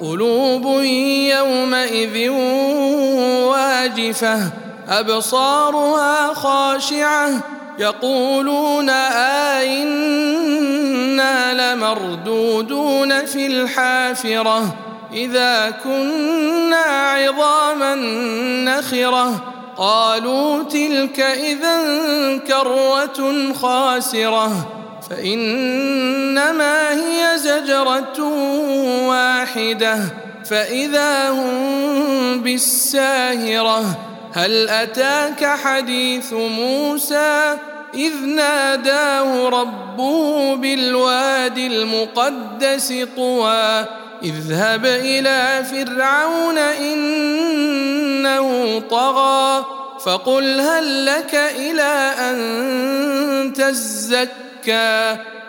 قلوب يومئذ واجفة أبصارها خاشعة يقولون آئنا لمردودون في الحافرة إذا كنا عظاما نخرة قالوا تلك اذا كره خاسرة فانما هي زجره واحدة فإذا هم بالساهرة هل أتاك حديث موسى؟ إذ ناداه ربه بالوادي المقدس طوى اذهب إلى فرعون إنه طغى فقل هل لك إلى أن تزكى؟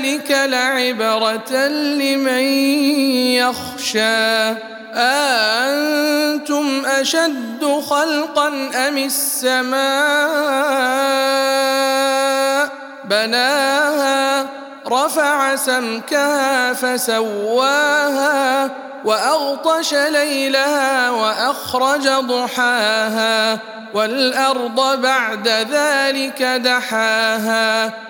ذلك لعبره لمن يخشى أأنتم أشد خلقا أم السماء بناها رفع سمكها فسواها واغطش ليلها واخرج ضحاها والارض بعد ذلك دحاها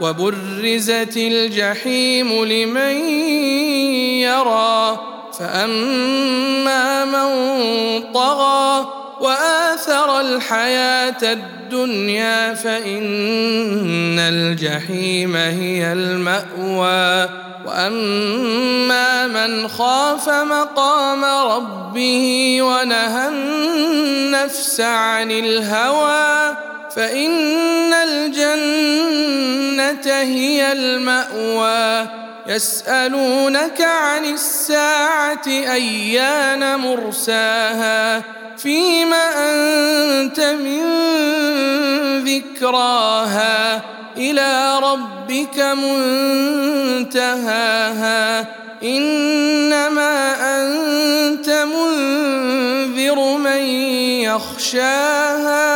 وبرزت الجحيم لمن يرى فأما من طغى وآثر الحياة الدنيا فإن الجحيم هي المأوى. وأما من خاف مقام ربه ونهى النفس عن الهوى فإن الجنة هي المأوى. يسألونك عن الساعة أيان مرساها. فيم أنت من ذكراها؟ إلى ربك منتهاها. إنما أنت منذر من يخشاها.